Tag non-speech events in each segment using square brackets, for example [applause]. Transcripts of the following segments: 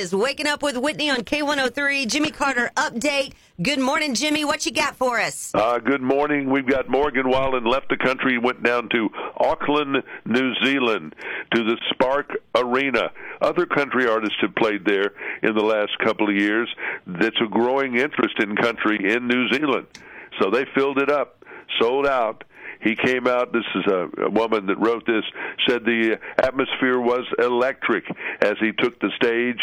is waking up with Whitney on K103. Jimmy Carter update. Good morning, Jimmy. What you got for us? Uh, good morning. We've got Morgan Wallen left the country, went down to Auckland, New Zealand, to the Spark Arena. Other country artists have played there in the last couple of years. That's a growing interest in country in New Zealand. So they filled it up, sold out he came out. This is a, a woman that wrote this. Said the atmosphere was electric as he took the stage,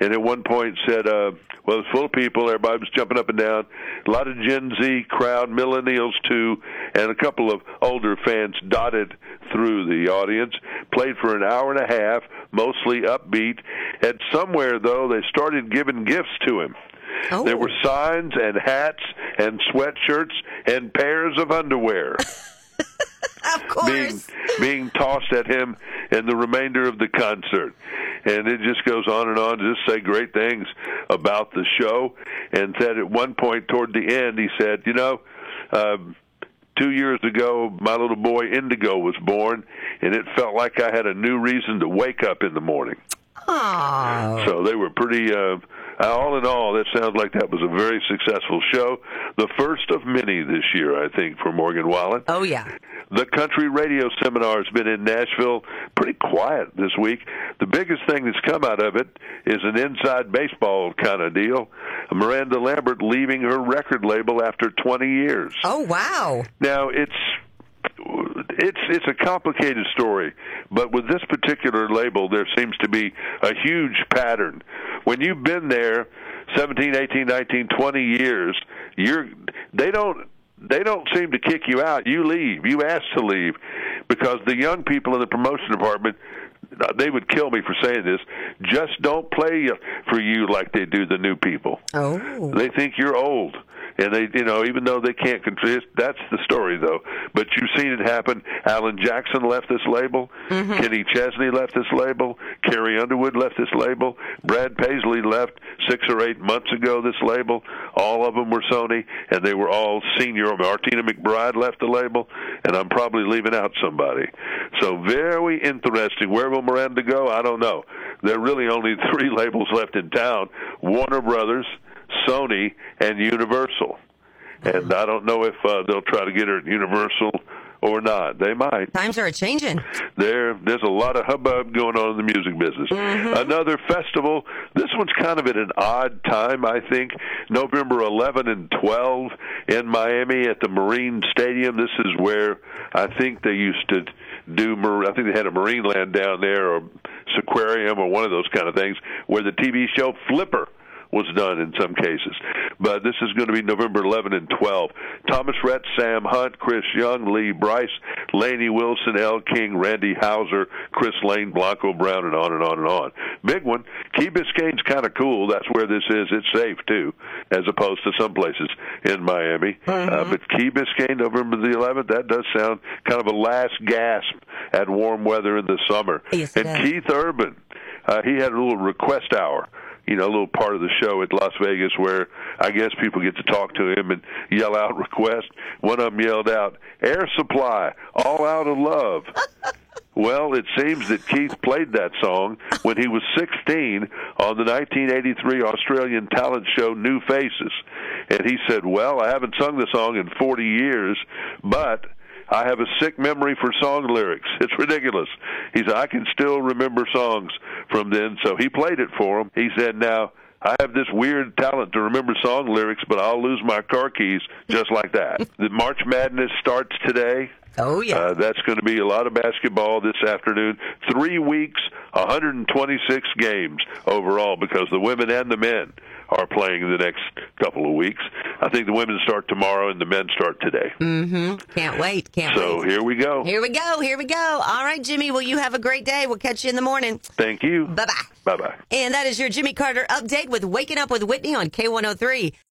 and at one point said, uh, "Well, it's full of people. Everybody was jumping up and down. A lot of Gen Z crowd, millennials too, and a couple of older fans dotted through the audience. Played for an hour and a half, mostly upbeat. And somewhere though, they started giving gifts to him. Oh. There were signs and hats and sweatshirts and pairs of underwear. [laughs] [laughs] of course. being being tossed at him in the remainder of the concert. And it just goes on and on to just say great things about the show. And said at one point toward the end, he said, "You know." Um, Two years ago, my little boy Indigo was born, and it felt like I had a new reason to wake up in the morning. Aww. So they were pretty. Uh, all in all, that sounds like that was a very successful show. The first of many this year, I think, for Morgan Wallen. Oh yeah. The country radio seminar has been in Nashville pretty quiet this week. The biggest thing that's come out of it is an inside baseball kind of deal. Miranda Lambert leaving her record label after 20 years. Oh wow. Now it's it's it's a complicated story, but with this particular label, there seems to be a huge pattern. When you've been there 17, 18, 19, 20 years, you're they don't they don't seem to kick you out. You leave. You ask to leave because the young people in the promotion department they would kill me for saying this. Just don't play for you like they do the new people. Oh. They think you're old and they you know even though they can't control that's the story though. But you've seen it happen. Alan jackson left this label. Mm-hmm. kenny chesney left this label. Carrie underwood left this label. Brad paisley left six or eight months ago this label. All of them were sony and they were all senior. Martina mcbride left the label and i'm probably leaving out somebody. So very interesting. Where will miranda go? I don't know. There are really only [laughs] three labels left in town. Warner brothers Sony and Universal. And I don't know if uh, they'll try to get her at Universal or not. They might. Times are changing. There, there's a lot of hubbub going on in the music business. Mm-hmm. Another festival. This one's kind of at an odd time, I think. November 11 and 12 in Miami at the Marine Stadium. This is where I think they used to do. I think they had a Marine Land down there, or Seaquarium, or one of those kind of things, where the TV show Flipper was done in some cases. But this is going to be November 11 and 12. Thomas Rhett, Sam Hunt, Chris Young, Lee Brice, Lainey Wilson, Elle King, Randy Houser, Chris Lane, Blanco Brown, and on and on and on. Big one. Key Biscayne's kind of cool. That's where this is. It's safe too, as opposed to some places in Miami. Mm-hmm. Uh, but Key Biscayne, November the 11th. That does sound kind of a last gasp at warm weather in the summer. Yes, and Keith Urban, uh, he had a little request hour you know, a little part of the show at Las Vegas where I guess people get to talk to him and yell out [laughs] requests. One of them yelled out, "Air Supply, all out of love." [laughs] Well, it seems that Keith played that song when he was 16 on the 1983 Australian talent show New Faces. And he said, Well, I haven't sung the song in 40 years, but I have a sick memory for song lyrics. It's ridiculous. He said, I can still remember songs from then. So he played it for him. He said, now, I have this weird talent to remember song lyrics, but I'll lose my car keys just like that. [laughs] the March Madness starts today. Oh yeah. Uh, that's going to be a lot of basketball this afternoon. Three weeks, 126 games overall because the women and the men are playing in the next couple of weeks. I think the women start tomorrow and the men start today. Mm-hmm. Can't wait. Can't so wait. So here we go. Here we go. Here we go. All right, Jimmy. Well, you have a great day. We'll catch you in the morning. Thank you. Bye bye. Bye bye. And that is your Jimmy Carter update with Waking Up with Whitney on K103.